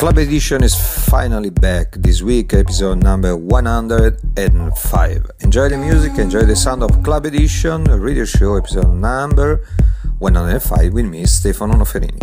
Club Edition is finally back this week, episode number 105. Enjoy the music, enjoy the sound of Club Edition, radio show episode number 105 with me, Stefano Noferini.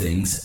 Things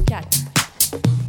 Cat.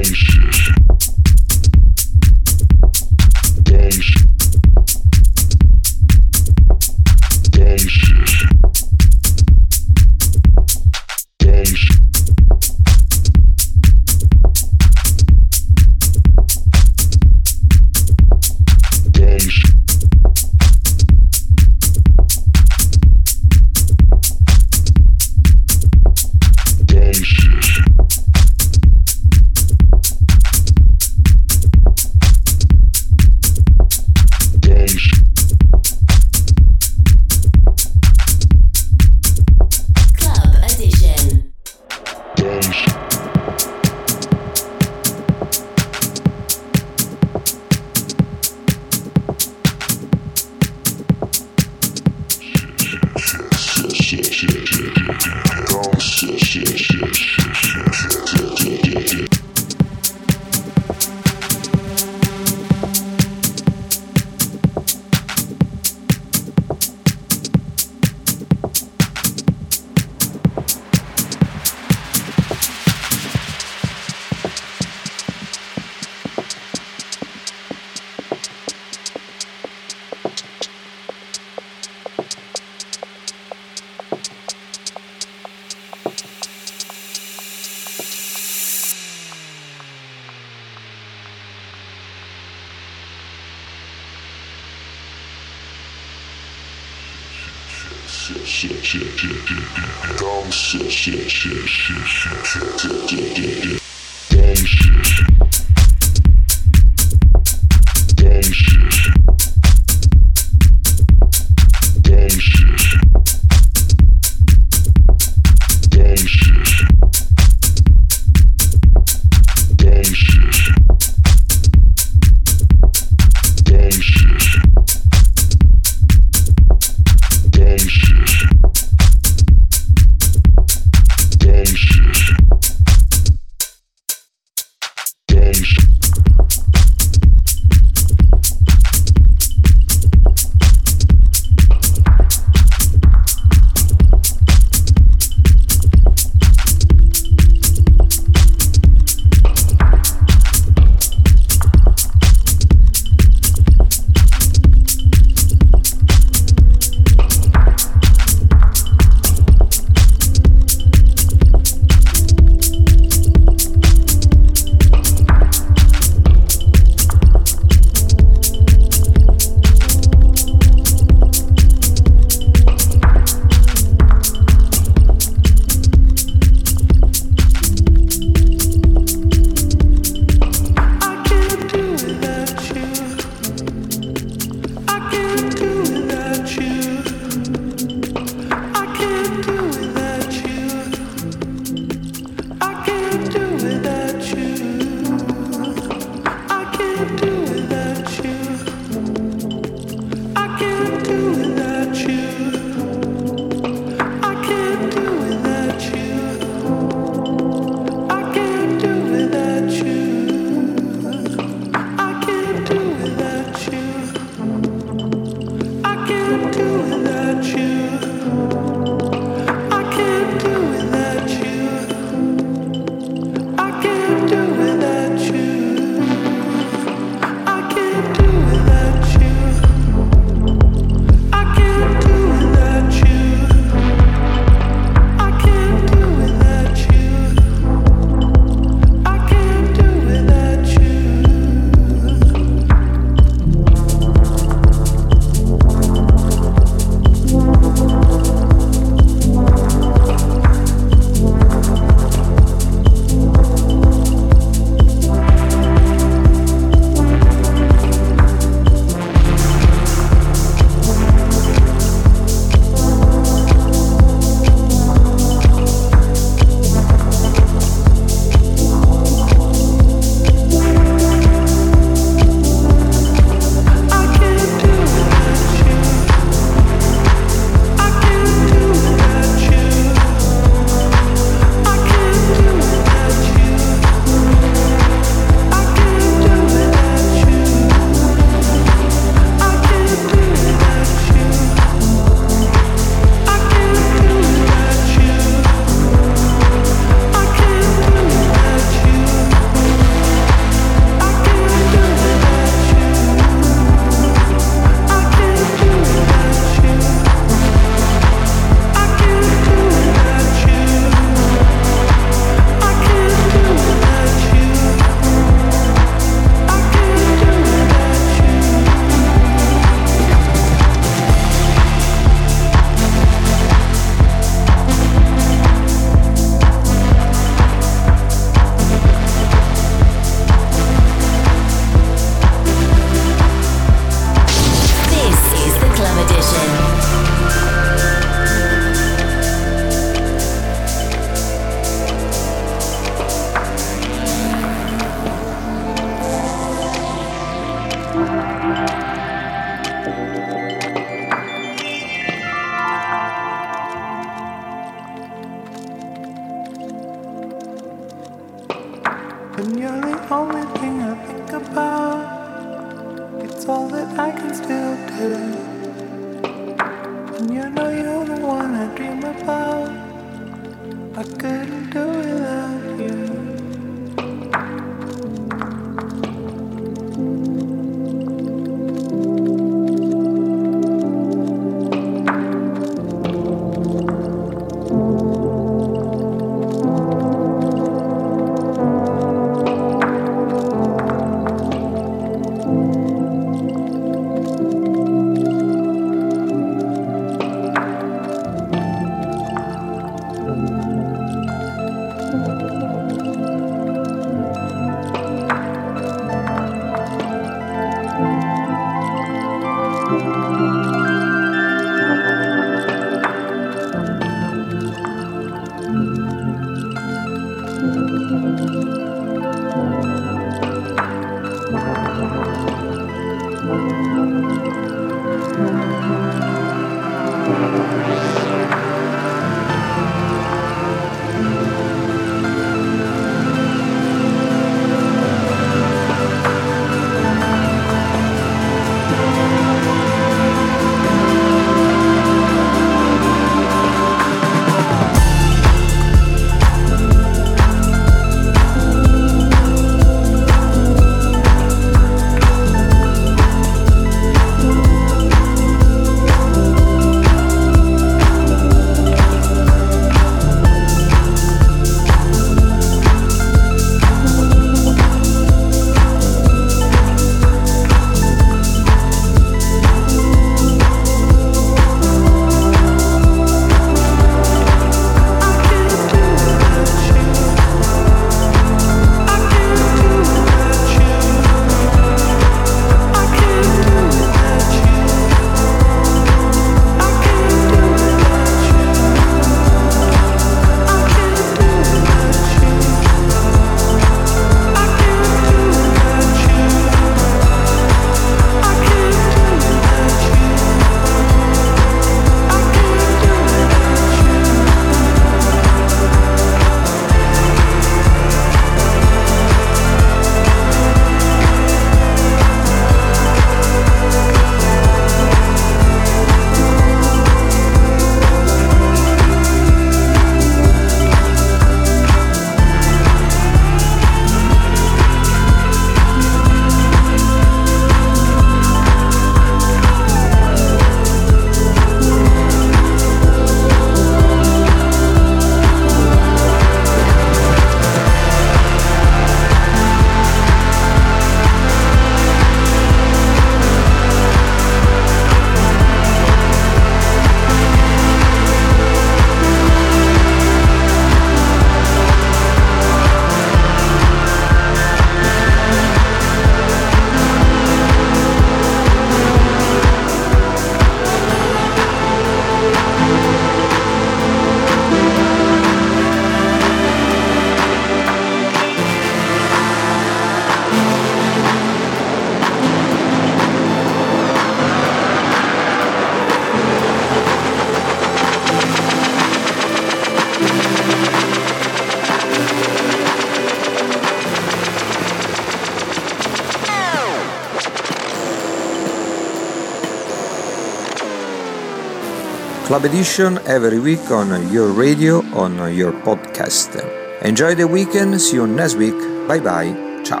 Club Edition every week on your radio, on your podcast. Enjoy the weekend, see you next week. Bye bye, ciao.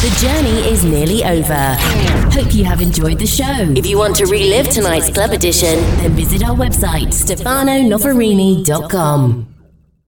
The journey is nearly over. Hope you have enjoyed the show. If you want to relive tonight's club edition, then visit our website, stefanonoferini.com.